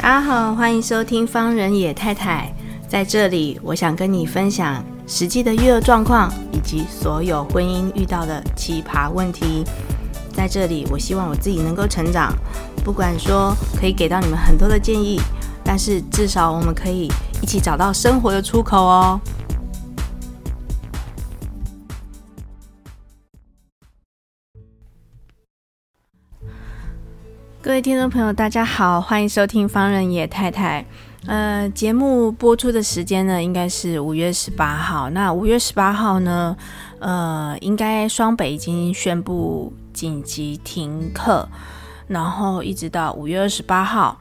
大家好，欢迎收听方人野太太。在这里，我想跟你分享实际的育儿状况，以及所有婚姻遇到的奇葩问题。在这里，我希望我自己能够成长，不管说可以给到你们很多的建议，但是至少我们可以一起找到生活的出口哦。各位听众朋友，大家好，欢迎收听方仁野太太。呃，节目播出的时间呢，应该是五月十八号。那五月十八号呢，呃，应该双北已经宣布紧急停课，然后一直到五月二十八号。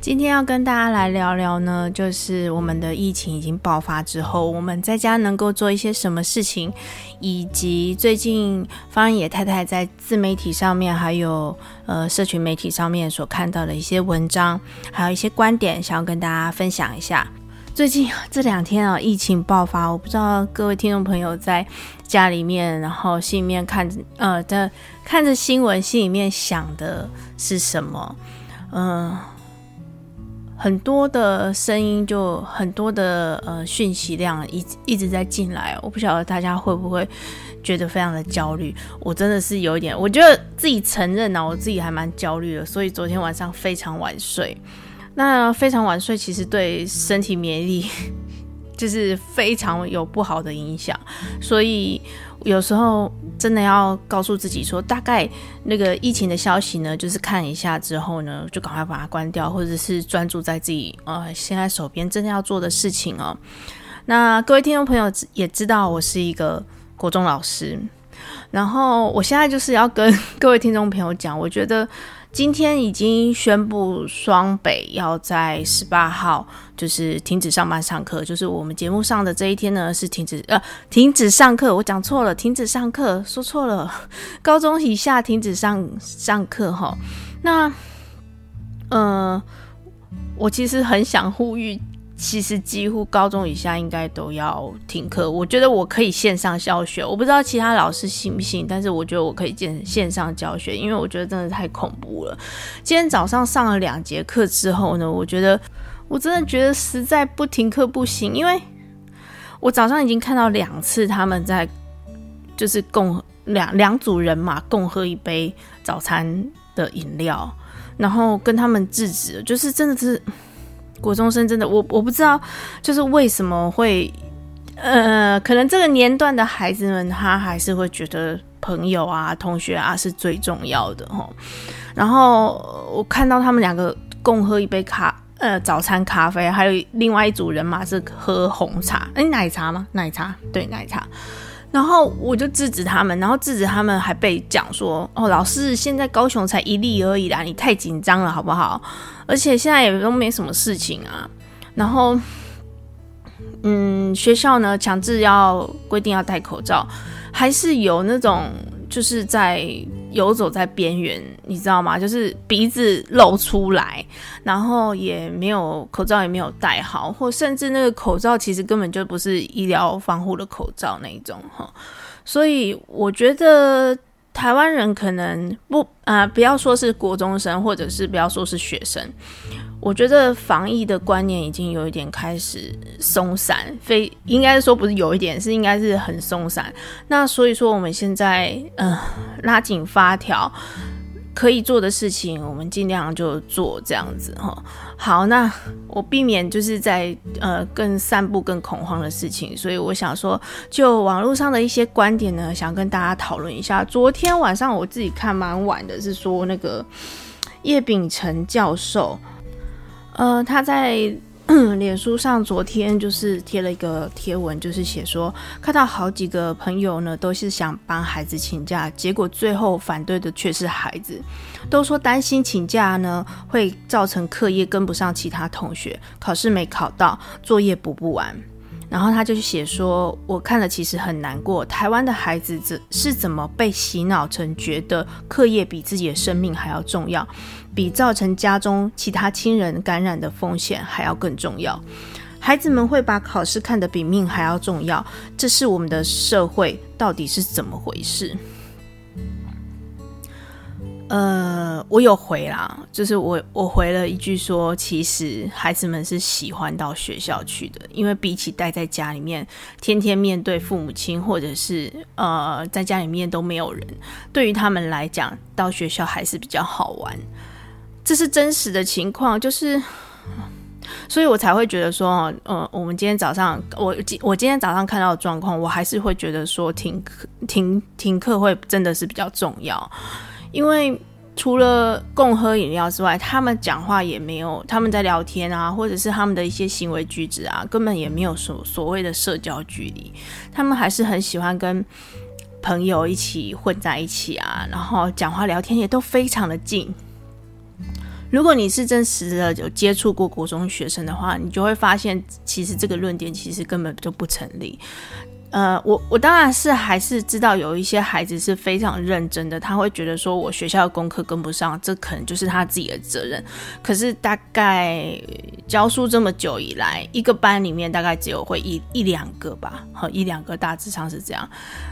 今天要跟大家来聊聊呢，就是我们的疫情已经爆发之后，我们在家能够做一些什么事情，以及最近方野太太在自媒体上面，还有呃社群媒体上面所看到的一些文章，还有一些观点，想要跟大家分享一下。最近这两天啊，疫情爆发，我不知道各位听众朋友在家里面，然后心里面看着呃的看着新闻，心里面想的是什么？嗯、很多的声音，就很多的呃讯息量一一直在进来，我不晓得大家会不会觉得非常的焦虑。我真的是有一点，我觉得自己承认啊，我自己还蛮焦虑的，所以昨天晚上非常晚睡。那非常晚睡，其实对身体免疫力就是非常有不好的影响，所以。有时候真的要告诉自己说，大概那个疫情的消息呢，就是看一下之后呢，就赶快把它关掉，或者是专注在自己呃现在手边真的要做的事情哦。那各位听众朋友也知道，我是一个国中老师，然后我现在就是要跟各位听众朋友讲，我觉得。今天已经宣布双北要在十八号就是停止上班上课，就是我们节目上的这一天呢是停止呃停止上课，我讲错了，停止上课说错了，高中以下停止上上课哈。那呃，我其实很想呼吁。其实几乎高中以下应该都要停课。我觉得我可以线上教学，我不知道其他老师信不信，但是我觉得我可以线线上教学，因为我觉得真的太恐怖了。今天早上上了两节课之后呢，我觉得我真的觉得实在不停课不行，因为我早上已经看到两次他们在就是共两两组人马共喝一杯早餐的饮料，然后跟他们制止，就是真的是。国中生真的，我我不知道，就是为什么会，呃，可能这个年段的孩子们，他还是会觉得朋友啊、同学啊是最重要的齁。然后我看到他们两个共喝一杯咖，呃，早餐咖啡，还有另外一组人嘛是喝红茶，哎，奶茶吗？奶茶，对，奶茶。然后我就制止他们，然后制止他们还被讲说：“哦，老师，现在高雄才一例而已啦，你太紧张了，好不好？而且现在也都没什么事情啊。”然后，嗯，学校呢强制要规定要戴口罩，还是有那种就是在。游走在边缘，你知道吗？就是鼻子露出来，然后也没有口罩，也没有戴好，或甚至那个口罩其实根本就不是医疗防护的口罩那种哈。所以我觉得。台湾人可能不啊、不要说是国中生，或者是不要说是学生，我觉得防疫的观念已经有一点开始松散，非应该说不是有一点，是应该是很松散。那所以说我们现在嗯、拉紧发条。可以做的事情，我们尽量就做这样子哈。好，那我避免就是在呃更散布更恐慌的事情，所以我想说，就网络上的一些观点呢，想跟大家讨论一下。昨天晚上我自己看蛮晚的，是说那个叶秉成教授，呃，他在。脸书上昨天就是贴了一个贴文，就是写说看到好几个朋友呢，都是想帮孩子请假，结果最后反对的却是孩子，都说担心请假呢会造成课业跟不上其他同学，考试没考到，作业补不完。然后他就写说，我看了其实很难过，台湾的孩子怎是怎么被洗脑成觉得课业比自己的生命还要重要，比造成家中其他亲人感染的风险还要更重要。孩子们会把考试看得比命还要重要，这是我们的社会到底是怎么回事？呃。我有回啦，就是我我回了一句说，其实孩子们是喜欢到学校去的，因为比起待在家里面，天天面对父母亲，或者是呃在家里面都没有人，对于他们来讲，到学校还是比较好玩。这是真实的情况，就是，所以我才会觉得说，呃，我们今天早上，我今我今天早上看到的状况，我还是会觉得说停课停停课会真的是比较重要，因为除了共喝饮料之外，他们讲话也没有，他们在聊天啊，或者是他们的一些行为举止啊，根本也没有所所谓的社交距离，他们还是很喜欢跟朋友一起混在一起啊，然后讲话聊天也都非常的近。如果你是真实的有接触过国中学生的话，你就会发现，其实这个论点其实根本就不成立。呃，我我当然是还是知道有一些孩子是非常认真的，他会觉得说我学校的功课跟不上，这可能就是他自己的责任。可是大概教书这么久以来，一个班里面大概只有会一一两个吧，和一两个大致上是这样。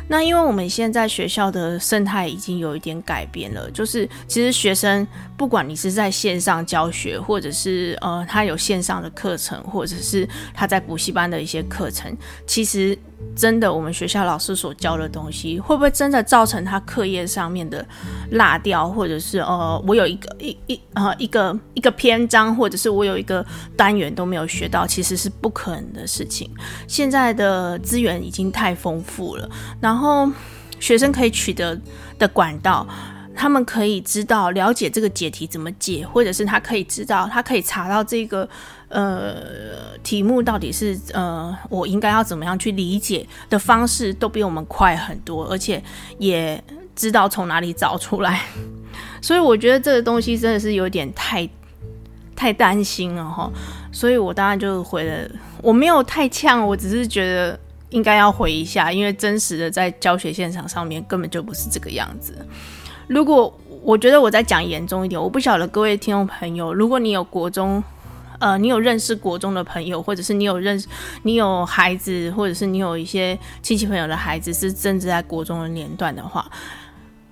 那因为我们现在学校的生态已经有一点改变了，就是其实学生不管你是在线上教学，或者是呃他有线上的课程，或者是他在补习班的一些课程，其实。真的，我们学校老师所教的东西，会不会真的造成他课业上面的落掉，或者是呃，我有一个一一呃一个一个篇章，或者是我有一个单元都没有学到，其实是不可能的事情。现在的资源已经太丰富了，然后学生可以取得的管道。他们可以知道了解这个解题怎么解，或者是他可以知道，他可以查到这个呃题目到底是呃我应该要怎么样去理解的方式，都比我们快很多，而且也知道从哪里找出来。所以我觉得这个东西真的是有点太太担心了哈。所以我当然就回了，我没有太呛，我只是觉得应该要回一下，因为真实的在教学现场上面根本就不是这个样子。如果我觉得我再讲严重一点，我不晓得各位听众朋友，如果你有国中，呃，你有认识国中的朋友，或者是你有认识，你有孩子，或者是你有一些亲戚朋友的孩子是正在国中的年段的话，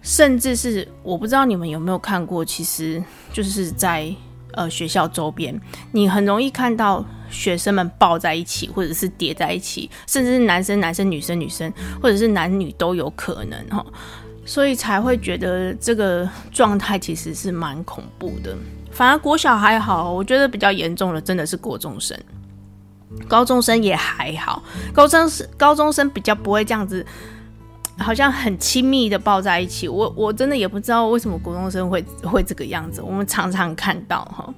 甚至是我不知道你们有没有看过，其实就是在呃学校周边，你很容易看到学生们抱在一起，或者是叠在一起，甚至是男生男生、女生女生，或者是男女都有可能哈。所以才会觉得这个状态其实是蛮恐怖的。反而国小还好，我觉得比较严重的真的是国中生，高中生也还好。高中生高中生比较不会这样子，好像很亲密的抱在一起。我我真的也不知道为什么国中生会会这个样子。我们常常看到哈。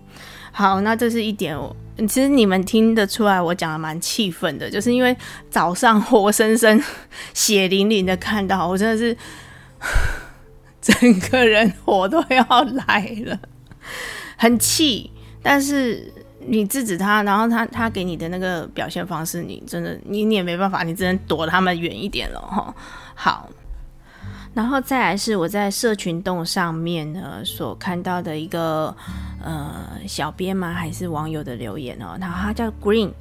好，那这是一点。其实你们听得出来，我讲的蛮气愤的，就是因为早上活生生、血淋淋的看到，我真的是。整个人火都要来了，很气。但是你制止他，然后他他给你的那个表现方式，你真的你你也没办法，你只能躲他们远一点了哈。好，然后再来是我在社群洞上面呢所看到的一个呃小编吗？还是网友的留言哦？然后他叫 Green，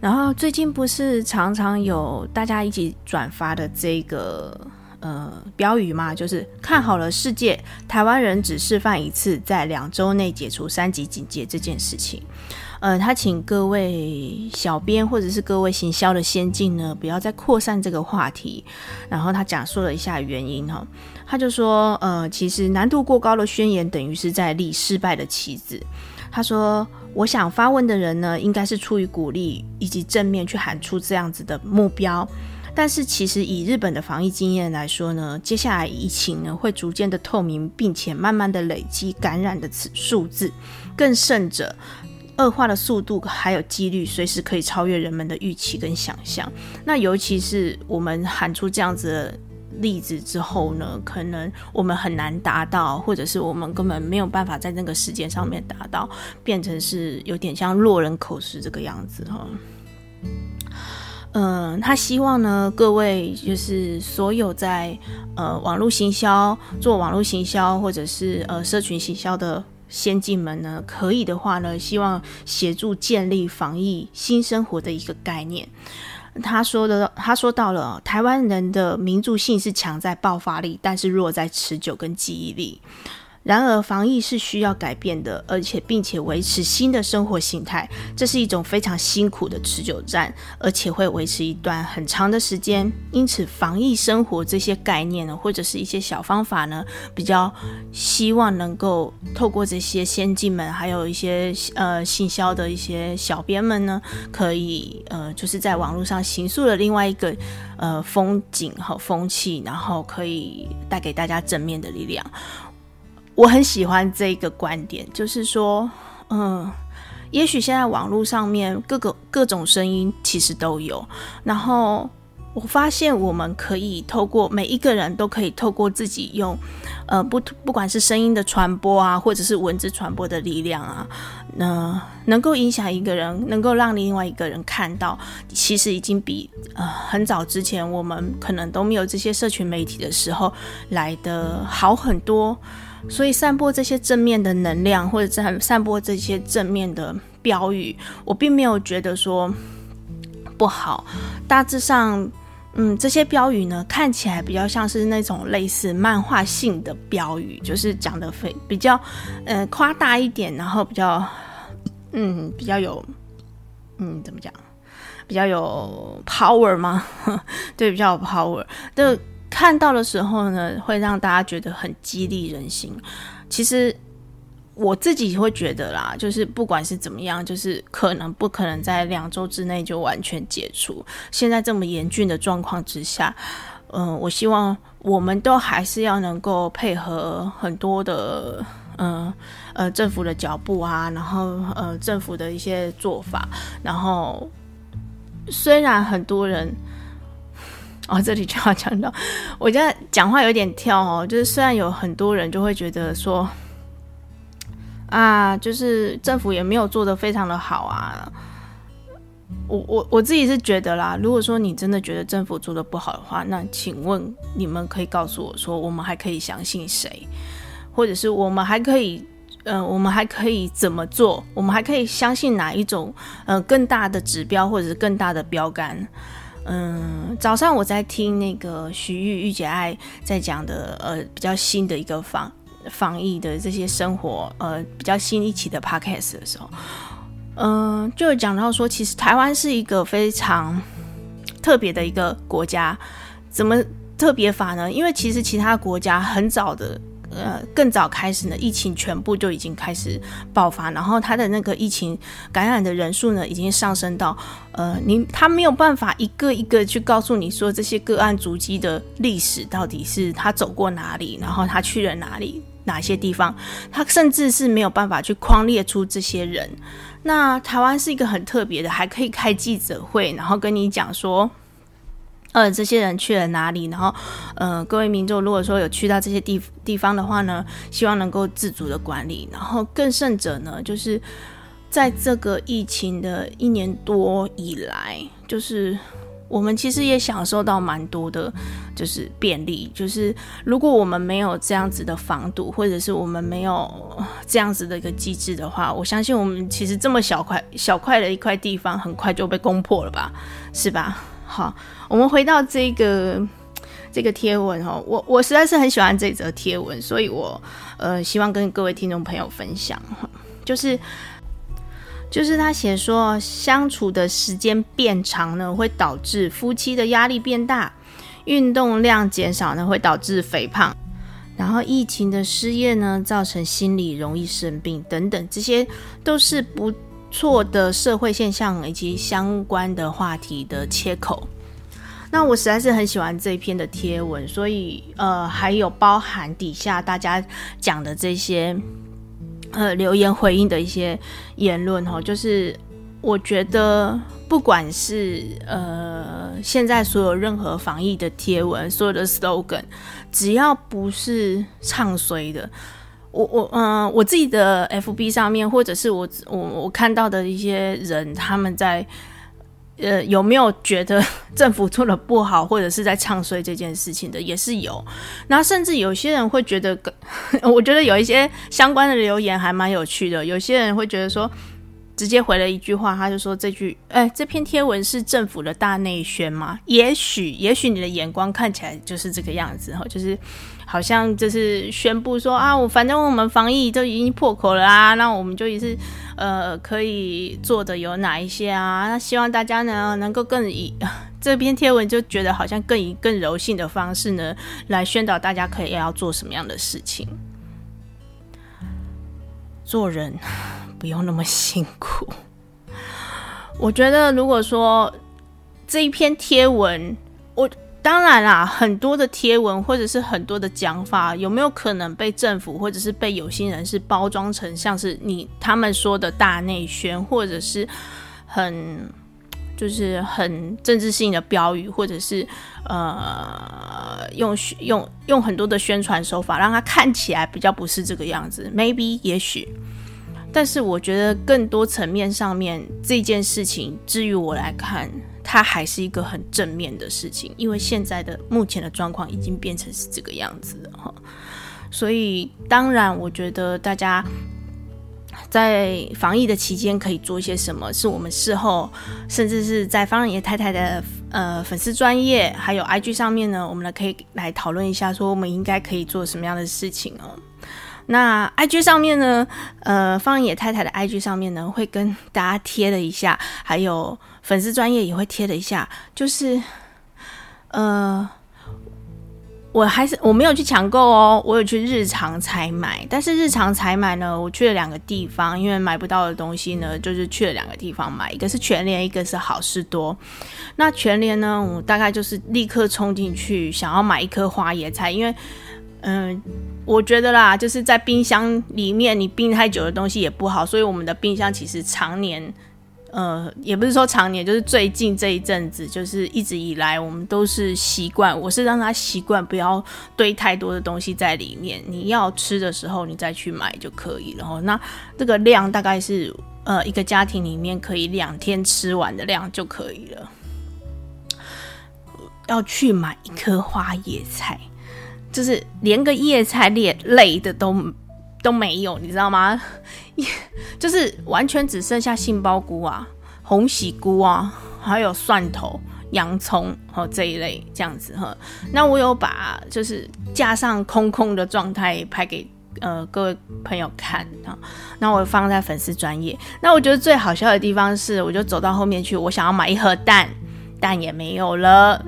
然后最近不是常常有大家一起转发的这个。呃，标语嘛，就是看好了世界，台湾人只示范一次，在两周内解除三级警戒这件事情。呃，他请各位小编或者是各位行销的先进呢，不要再扩散这个话题。然后他讲述了一下原因哈，他就说，呃，其实难度过高的宣言等于是在立失败的旗子。他说，我想发问的人呢，应该是出于鼓励以及正面去喊出这样子的目标。但是其实以日本的防疫经验来说呢，接下来疫情呢会逐渐的透明，并且慢慢的累积感染的此数字，更甚者，恶化的速度还有几率随时可以超越人们的预期跟想象。那尤其是我们喊出这样子的例子之后呢，可能我们很难达到，或者是我们根本没有办法在那个时间上面达到，变成是有点像落人口实这个样子哈。嗯、他希望呢，各位就是所有在呃网络行销、做网络行销或者是呃社群行销的先进们呢，可以的话呢，希望协助建立防疫新生活的一个概念。他说的，他说到了台湾人的民族性是强在爆发力，但是弱在持久跟记忆力。然而，防疫是需要改变的，而且并且维持新的生活形态，这是一种非常辛苦的持久战，而且会维持一段很长的时间。因此，防疫生活这些概念呢，或者是一些小方法呢，比较希望能够透过这些先进们，还有一些呃信销的一些小编们呢，可以呃就是在网络上形塑了另外一个呃风景和风气，然后可以带给大家正面的力量。我很喜欢这个观点，就是说，嗯，也许现在网络上面各个各种声音其实都有，然后我发现我们可以透过每一个人都可以透过自己用，呃，不不管是声音的传播啊，或者是文字传播的力量啊，那、能够影响一个人，能够让另外一个人看到，其实已经比呃很早之前我们可能都没有这些社群媒体的时候来的好很多。所以，散播这些正面的能量，或者散散播这些正面的标语，我并没有觉得说不好。大致上，嗯，这些标语呢，看起来比较像是那种类似漫画性的标语，就是讲的非比较，呃，夸大一点，然后比较，嗯，比较有，嗯，怎么讲？比较有 power 吗？对，比较有 power 的。看到的时候呢，会让大家觉得很激励人心。其实我自己会觉得啦，就是不管是怎么样，就是可能不可能在两周之内就完全解除。现在这么严峻的状况之下，嗯、我希望我们都还是要能够配合很多的，嗯，呃政府的脚步啊，然后呃政府的一些做法，然后虽然很多人。哦，这里就要讲到，我现在讲话有点跳哦。就是虽然有很多人就会觉得说，啊，就是政府也没有做得非常的好啊。我我我自己是觉得啦，如果说你真的觉得政府做得不好的话，那请问你们可以告诉我说，我们还可以相信谁？或者是我们还可以，嗯、我们还可以怎么做？我们还可以相信哪一种，呃，更大的指标或者是更大的标杆？嗯，早上我在听那个徐玉玉姐爱在讲的，呃，比较新的一个防防疫的这些生活，呃，比较新一期的 podcast 的时候，嗯，就讲到说，其实台湾是一个非常特别的一个国家，怎么特别法呢？因为其实其他国家很早的。呃，更早开始呢，疫情全部就已经开始爆发，然后他的那个疫情感染的人数呢，已经上升到，呃，你他没有办法一个一个去告诉你说这些个案足迹的历史到底是他走过哪里，然后他去了哪里，哪些地方，他甚至是没有办法去框列出这些人。那台湾是一个很特别的，还可以开记者会，然后跟你讲说。呃，这些人去了哪里？然后，呃，各位民众如果说有去到这些地地方的话呢，希望能够自主的管理。然后更甚者呢，就是在这个疫情的一年多以来，就是我们其实也享受到蛮多的，就是便利。就是如果我们没有这样子的防堵，或者是我们没有这样子的一个机制的话，我相信我们其实这么小块小块的一块地方，很快就被攻破了吧，是吧？好，我们回到这个这个贴文哦，我我实在是很喜欢这则贴文，所以我呃希望跟各位听众朋友分享，就是就是他写说，相处的时间变长呢，会导致夫妻的压力变大，运动量减少呢，会导致肥胖，然后疫情的失业呢，造成心理容易生病等等，这些都是不。错的社会现象以及相关的话题的切口，那我实在是很喜欢这篇的贴文，所以呃，还有包含底下大家讲的这些呃留言回应的一些言论哦，就是我觉得不管是呃现在所有任何防疫的贴文，所有的 slogan，只要不是唱衰的。我我嗯，我自己的 FB 上面，或者是我我我看到的一些人，他们在呃有没有觉得 政府做的不好，或者是在唱衰这件事情的，也是有。然后甚至有些人会觉得，我觉得有一些相关的留言还蛮有趣的。有些人会觉得说，直接回了一句话，他就说这句，哎，这篇贴文是政府的大内宣吗？也许，也许你的眼光看起来就是这个样子哈，就是好像就是宣布说啊，我反正我们防疫都已经破口了啊，那我们就也是呃可以做的有哪一些啊？那希望大家呢能够更以这篇贴文就觉得好像更以更柔性的方式呢来宣导大家可以要做什么样的事情，做人。不用那么辛苦。我觉得，如果说这一篇贴文，我当然啦，很多的贴文或者是很多的讲法，有没有可能被政府或者是被有心人士包装成像是你他们说的大内宣，或者是很就是很政治性的标语，或者是呃用用用很多的宣传手法，让它看起来比较不是这个样子。Maybe 也许。但是我觉得更多层面上面这件事情，至于我来看，它还是一个很正面的事情，因为现在的目前的状况已经变成是这个样子了哈。所以当然，我觉得大家在防疫的期间可以做一些什么，是我们事后甚至是在方仁爷太太的呃粉丝专业还有 IG 上面呢，我们来可以来讨论一下，说我们应该可以做什么样的事情哦。那 IG 上面呢，呃，方野太太的 IG 上面呢，会跟大家贴了一下，还有粉丝专业也会贴了一下，就是，呃，我还是我没有去抢购哦，我有去日常采买，但是日常采买呢，我去了两个地方，因为买不到的东西呢，就是去了两个地方买，一个是全联，一个是好事多。那全联呢，我大概就是立刻冲进去，想要买一颗花椰菜，因为。嗯，我觉得啦，就是在冰箱里面，你冰太久的东西也不好，所以我们的冰箱其实常年，呃，也不是说常年，就是最近这一阵子，就是一直以来，我们都是习惯，我是让他习惯不要堆太多的东西在里面，你要吃的时候你再去买就可以了。那这个量大概是呃一个家庭里面可以两天吃完的量就可以了。要去买一颗花椰菜。就是连个叶菜类类的都都没有，你知道吗？就是完全只剩下杏鲍菇啊、红喜菇啊，还有蒜头、洋葱和这一类这样子哈。那我有把就是架上空空的状态拍给呃各位朋友看啊。那我放在粉丝专业。那我觉得最好笑的地方是，我就走到后面去，我想要买一盒蛋，蛋也没有了。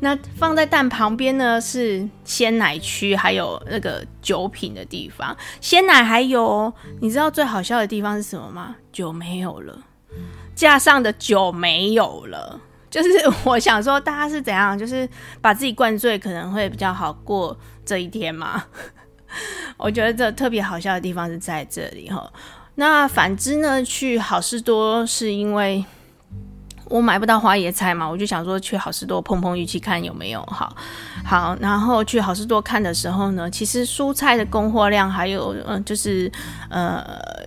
那放在蛋旁边呢，是鲜奶区，还有那个酒品的地方。鲜奶还有，你知道最好笑的地方是什么吗？酒没有了，架上的酒没有了。就是我想说，大家是怎样？就是把自己灌醉，可能会比较好过这一天嘛。我觉得这特别好笑的地方是在这里哈。那反之呢，去好事多是因为。我买不到花椰菜嘛，我就想说去好事多碰碰运气，看有没有好，好，然后去好事多看的时候呢，其实蔬菜的供货量还有，嗯、呃，就是呃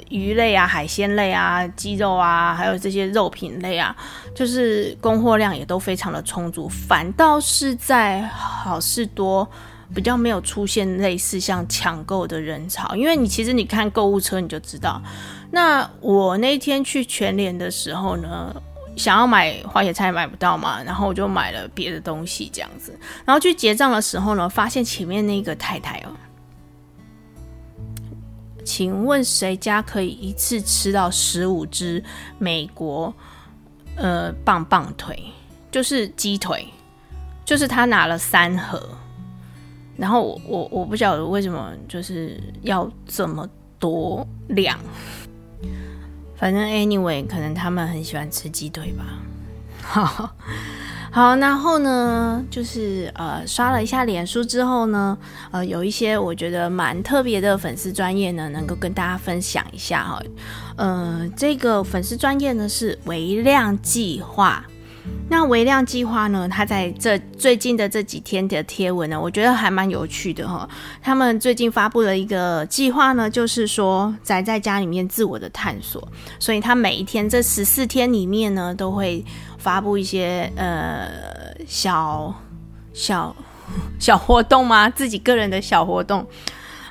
鱼类啊、海鲜类啊、鸡肉啊，还有这些肉品类啊，就是供货量也都非常的充足，反倒是在好事多比较没有出现类似像抢购的人潮，因为你其实你看购物车你就知道，那我那天去全联的时候呢。想要买花椰菜买不到嘛，然后我就买了别的东西这样子，然后去结账的时候呢，发现前面那个太太哦，请问谁家可以一次吃到十五只美国呃棒棒腿，就是鸡腿，就是他拿了三盒，然后我我我不晓得为什么就是要这么多量。反正 anyway，可能他们很喜欢吃鸡腿吧。好，好，然后呢，就是呃，刷了一下脸书之后呢，呃，有一些我觉得蛮特别的粉丝专业呢，能够跟大家分享一下哈。呃，这个粉丝专业呢是微量计划。那微量计划呢？他在这最近的这几天的贴文呢，我觉得还蛮有趣的哈。他们最近发布了一个计划呢，就是说宅在家里面自我的探索。所以他每一天这十四天里面呢，都会发布一些呃小小小活动吗？自己个人的小活动，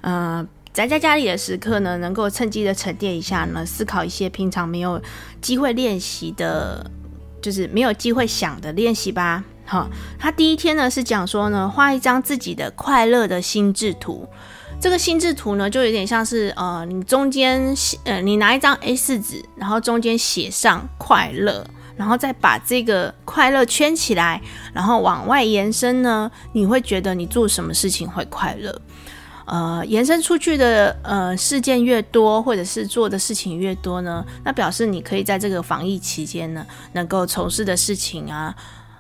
呃。宅在家里的时刻呢，能够趁机的沉淀一下呢，思考一些平常没有机会练习的，就是没有机会想的练习吧。好，他第一天呢是讲说呢，画一张自己的快乐的心智图。这个心智图呢，就有点像是呃，你中间呃，你拿一张 A4 纸，然后中间写上快乐，然后再把这个快乐圈起来，然后往外延伸呢，你会觉得你做什么事情会快乐？呃，延伸出去的呃事件越多，或者是做的事情越多呢，那表示你可以在这个防疫期间呢，能够从事的事情啊。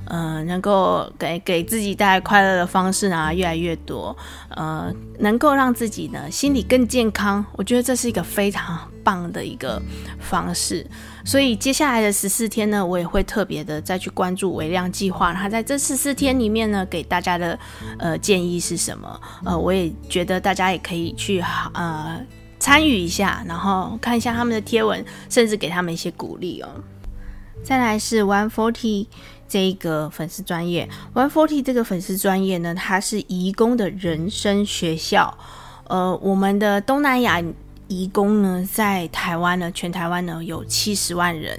呃，能够给给自己带来快乐的方式呢，越来越多。呃，能够让自己呢心理更健康，我觉得这是一个非常棒的一个方式。所以接下来的十四天呢，我也会特别的再去关注微量计划。它在这十四天里面呢，给大家的呃建议是什么？呃，我也觉得大家也可以去呃参与一下，然后看一下他们的贴文，甚至给他们一些鼓励哦。再来是 One Forty。这一个粉丝专业，One Forty 这个粉丝专业呢，它是移工的人生学校。呃，我们的东南亚移工呢，在台湾呢，全台湾呢有七十万人。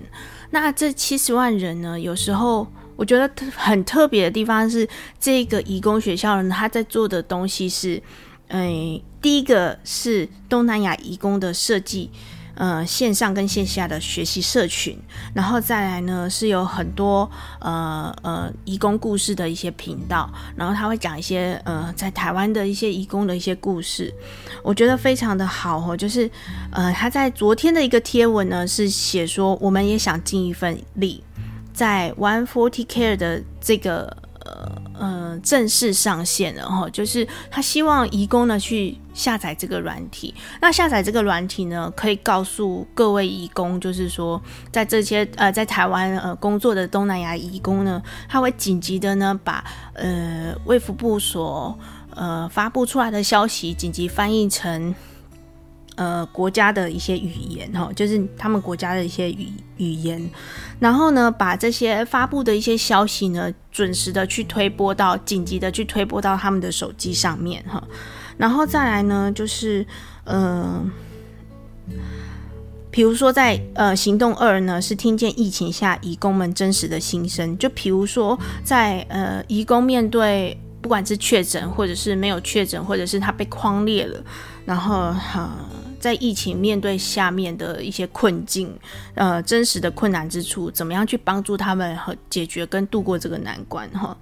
那这七十万人呢，有时候我觉得很特别的地方是，这个移工学校呢，他在做的东西是，嗯，第一个是东南亚移工的设计。呃，线上跟线下的学习社群，然后再来呢，是有很多呃呃移工故事的一些频道，然后他会讲一些呃在台湾的一些移工的一些故事，我觉得非常的好哦。就是呃他在昨天的一个贴文呢，是写说我们也想尽一份力，在 One Forty Care 的这个。呃，正式上线了哈，就是他希望移工呢去下载这个软体。那下载这个软体呢，可以告诉各位移工，就是说，在这些呃在台湾呃工作的东南亚移工呢，他会紧急的呢把呃卫福部所呃发布出来的消息紧急翻译成。呃，国家的一些语言哈，就是他们国家的一些语语言，然后呢，把这些发布的一些消息呢，准时的去推播到紧急的去推播到他们的手机上面哈，然后再来呢，就是呃，比如说在呃行动二呢，是听见疫情下移工们真实的心声，就比如说在呃移工面对不管是确诊或者是没有确诊，或者是他被匡列了，然后哈。在疫情面对下面的一些困境，呃，真实的困难之处，怎么样去帮助他们和解决跟度过这个难关？哈，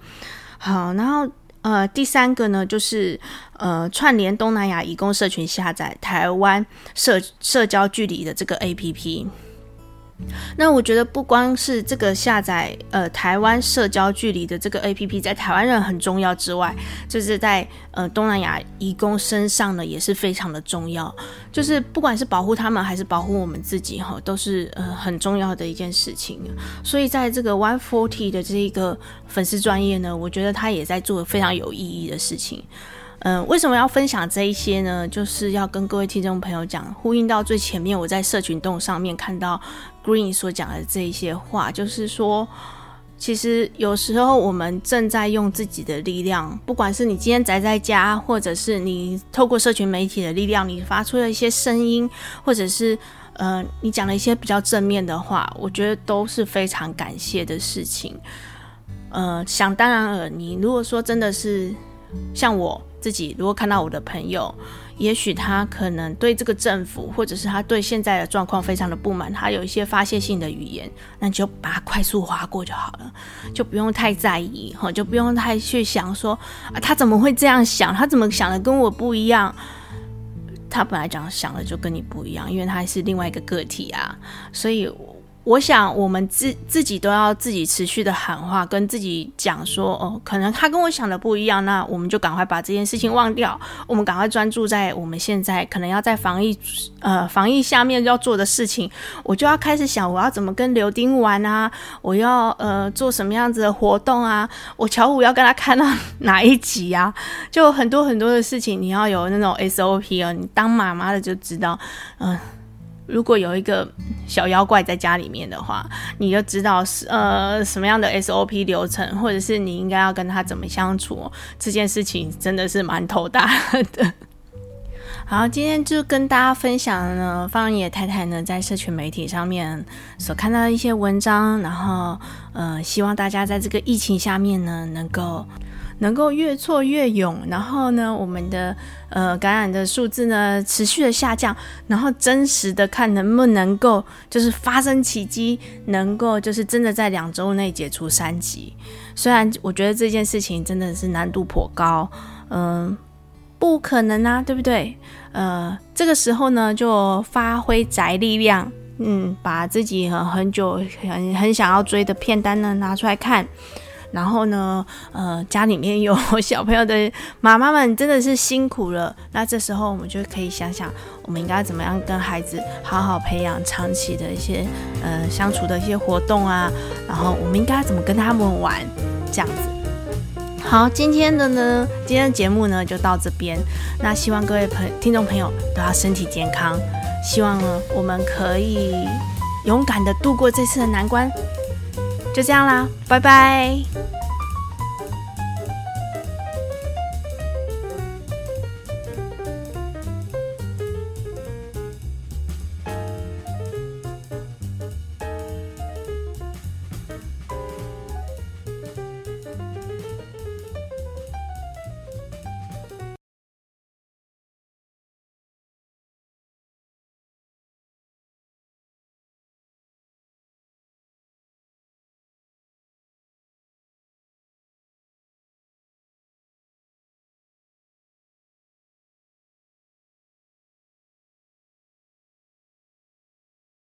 好，然后呃，第三个呢，就是呃，串联东南亚移工社群下载台湾社社交距离的这个 APP。那我觉得不光是这个下载呃台湾社交距离的这个 APP 在台湾人很重要之外，就是在呃东南亚移工身上呢也是非常的重要。就是不管是保护他们还是保护我们自己哈，都是呃很重要的一件事情。所以在这个 One Forty 的这一个粉丝专业呢，我觉得他也在做非常有意义的事情。嗯，为什么要分享这一些呢？就是要跟各位听众朋友讲，呼应到最前面我在社群动上面看到 Green 所讲的这一些话，就是说，其实有时候我们正在用自己的力量，不管是你今天宅在家，或者是你透过社群媒体的力量，你发出了一些声音，或者是呃，你讲了一些比较正面的话，我觉得都是非常感谢的事情。呃，想当然了，你如果说真的是像我。自己如果看到我的朋友，也许他可能对这个政府，或者是他对现在的状况非常的不满，他有一些发泄性的语言，那你就把它快速划过就好了，就不用太在意哈，就不用太去想说啊，他怎么会这样想？他怎么想的跟我不一样？他本来讲想的就跟你不一样，因为他是另外一个个体啊，所以。我想，我们自自己都要自己持续的喊话，跟自己讲说，哦，可能他跟我想的不一样，那我们就赶快把这件事情忘掉，我们赶快专注在我们现在可能要在防疫，呃，防疫下面要做的事情。我就要开始想，我要怎么跟刘丁玩啊？我要呃做什么样子的活动啊？我乔虎要跟他看到哪一集啊？就很多很多的事情，你要有那种 SOP 哦。你当妈妈的就知道，嗯、如果有一个小妖怪在家里面的话，你就知道是呃什么样的 SOP 流程，或者是你应该要跟他怎么相处，这件事情真的是蛮头大的。好，今天就跟大家分享呢，方野太太呢在社群媒体上面所看到的一些文章，然后呃，希望大家在这个疫情下面呢，能够能够越挫越勇，然后呢，我们的呃感染的数字呢持续的下降，然后真实的看能不能够就是发生奇迹，能够就是真的在两周内解除三级。虽然我觉得这件事情真的是难度颇高，嗯、不可能啊，对不对？呃，这个时候呢，就发挥宅力量，嗯，把自己很很久很很想要追的片单呢拿出来看，然后呢，呃，家里面有小朋友的妈妈们真的是辛苦了。那这时候我们就可以想想，我们应该怎么样跟孩子好好培养长期的一些呃相处的一些活动啊，然后我们应该怎么跟他们玩，这样子。好，今天的呢，今天的节目呢就到这边。那希望各位朋听众朋友都要身体健康，希望呢我们可以勇敢的度过这次的难关。就这样啦，拜拜。